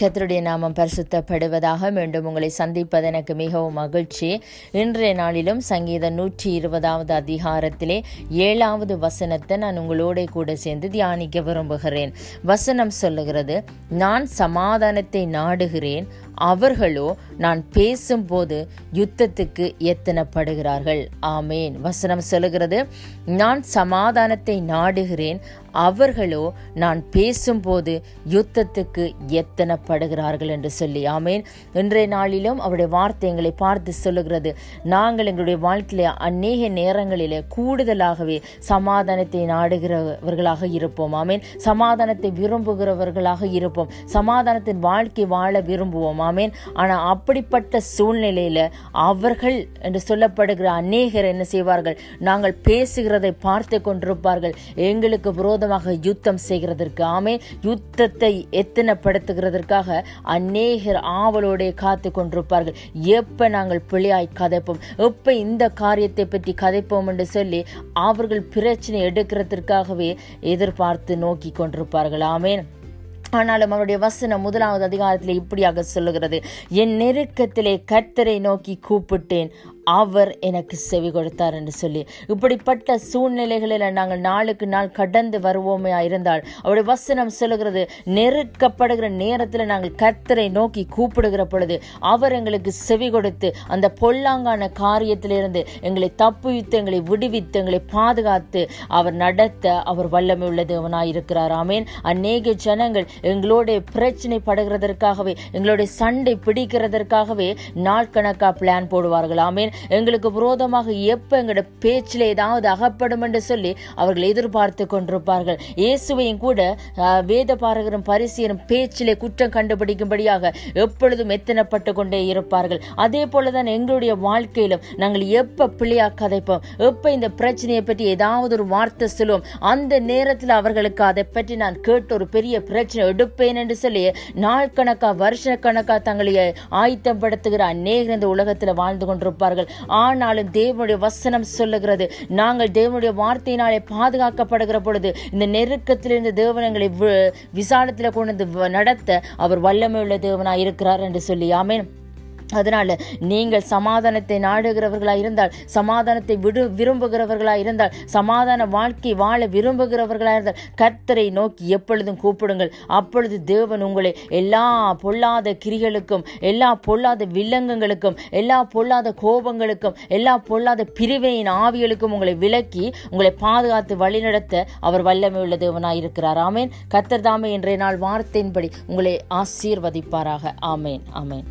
கத்தருடைய நாமம் பரிசுத்தப்படுவதாக மீண்டும் உங்களை சந்திப்பது எனக்கு மிகவும் மகிழ்ச்சி. இன்றைய நாளிலும் சங்கீதம் நூற்றி இருபதாவது அதிகாரத்திலே ஏழாவது வசனத்தை நான் உங்களோட கூட சேர்ந்து தியானிக்க விரும்புகிறேன். வசனம் சொல்லுகிறது நான் சமாதானத்தை நாடுகிறேன் அவர்களோ நான் பேசும்போது யுத்தத்துக்கு எத்தனப்படுகிறார்கள். ஆமேன். வசனம் சொல்லுகிறது நான் சமாதானத்தை நாடுகிறேன் அவர்களோ நான் பேசும்போது யுத்தத்துக்கு எத்தனப்படுகிறார்கள் என்று சொல்லி ஆமேன். இன்றைய நாளிலும் அவருடைய வார்த்தை எங்களை பார்த்து சொல்லுகிறது. நாங்கள் எங்களுடைய வாழ்க்கையில அநேக நேரங்களிலே கூடுதலாகவே சமாதானத்தை நாடுகிறவர்களாக இருப்போம் ஆமேன். சமாதானத்தை விரும்புகிறவர்களாக இருப்போம். சமாதானத்தின் வாழ்க்கை வாழ விரும்புவோம் ஆமேன். ஆனால் அப்படிப்பட்ட சூழ்நிலையில அவர்கள் என்று சொல்லப்படுகிற அநேகர் என்ன செய்வார்கள்? நாங்கள் பேசுகிறதை பார்த்து கொண்டிருப்பார்கள். எங்களுக்கு விரோத விரோதமாக யுத்தம் செய்கிறதற்கு ஆமே யுத்தத்தை எத்தனைப்படுத்துகிறதற்காக அநேகர் ஆவலோடே காத்து கொண்டிருப்பார்கள். எப்போ நாங்கள் பிழையாய் கதைப்போம்? எப்போ இந்த காரியத்தை பற்றி கதைப்போம் என்று சொல்லி அவர்கள் பிரச்சனை எடுக்கிறதற்காகவே எதிர்பார்த்து நோக்கி கொண்டிருப்பார்கள். ஆமேன். ஆனாலும் அவருடைய வசனம் முதலாவது அதிகாரத்தில் இப்படியாக சொல்லுகிறது. என் நெருக்கத்திலே கர்த்தரை நோக்கி கூப்பிட்டேன். அவர் எனக்கு செவி கொடுத்தார் என்று சொல்லி. இப்படிப்பட்ட சூழ்நிலைகளில் நாங்கள் நாளுக்கு நாள் கடந்து வருவோமே இருந்தால் அவருடைய வசனம் சொல்லுகிறது நெருக்கப்படுகிற நேரத்தில் நாங்கள் கர்த்தரை நோக்கி கூப்பிடுகிற பொழுது அவர் எங்களுக்கு செவி கொடுத்து அந்த பொல்லாங்கான காரியத்திலிருந்து எங்களை தப்புவித்து எங்களை விடுவித்து எங்களை பாதுகாத்து அவர் நடத்த அவர் வல்லமை உள்ள இருக்கிறார். ஆமேன். அநேக ஜனங்கள் எங்களுடைய பிரச்சனை படுகிறதற்காகவே எங்களுடைய சண்டை பிடிக்கிறதற்காகவே நாள் கணக்காக பிளான் போடுவார்கள். ஆமேன். எங்களுக்கு விரோதமாக எப்ப எங்களோட பேச்சில் ஏதாவது அகப்படும் என்று சொல்லி அவர்கள் எதிர்பார்த்து கொண்டிருப்பார்கள். இயேசுவையும் கூட வேத பாரகரும் பரிசியரும் பேச்சிலே குற்றம் கண்டுபிடிக்கும்படியாக எப்பொழுதும் எத்தனப்பட்டு கொண்டே இருப்பார்கள். அதே போலதான் எங்களுடைய வாழ்க்கையிலும் நாங்கள் எப்ப பிள்ளையா கதைப்போம்? எப்ப இந்த பிரச்சனையை பற்றி ஏதாவது ஒரு வார்த்தை சொல்லுவோம்? அந்த நேரத்தில் அவர்களுக்கு அதை பற்றி நான் கேட்டு ஒரு பெரிய பிரச்சனை எடுப்பேன் என்று சொல்லி நாள் கணக்கா வருஷ கணக்கா தங்களை ஆயத்தப்படுத்துகிற அநேகர் இந்த உலகத்தில் வாழ்ந்து கொண்டிருப்பார்கள். ஆனாலும் தேவனுடைய வசனம் சொல்லுகிறது. நாங்கள் தேவனுடைய வார்த்தையினாலே பாதுகாக்கப்படுகிற பொழுது இந்த நெருக்கத்திலிருந்து தேவனங்களை விசாலத்தில் கொண்டு நடத்த அவர் வல்லமை உள்ள இருக்கிறார் என்று சொல்லி ஆமேன். அதனால் நீங்கள் சமாதானத்தை நாடுகிறவர்களாக இருந்தால் சமாதானத்தை விடு விரும்புகிறவர்களாக இருந்தால் சமாதான வாழ்க்கை வாழ விரும்புகிறவர்களாக இருந்தால் கர்த்தரை நோக்கி எப்பொழுதும் கூப்பிடுங்கள். அப்பொழுது தேவன் உங்களை எல்லா பொல்லாத கிரிகளுக்கும் எல்லா பொல்லாத வில்லங்கங்களுக்கும் எல்லா பொல்லாத கோபங்களுக்கும் எல்லா பொல்லாத பிரிவையின் ஆவிகளுக்கும் உங்களை விலக்கி உங்களை பாதுகாத்து வழிநடத்த அவர் வல்லமை உள்ள தேவனாக இருக்கிறார். ஆமேன். கர்த்தர் தாமே இன்றைய நாள் வார்த்தையின்படி உங்களை ஆசீர்வதிப்பாராக. ஆமேன். ஆமேன்.